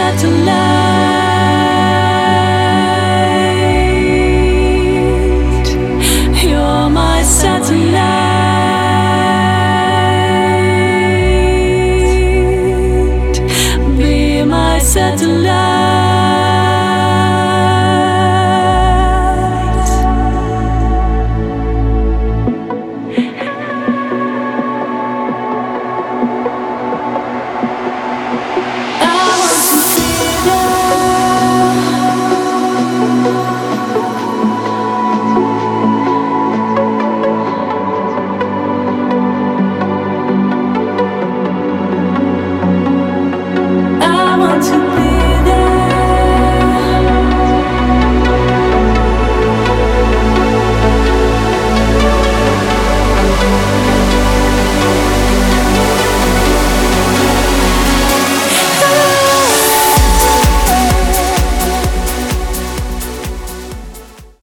sunset. You're my satellite. Be my satellite. to be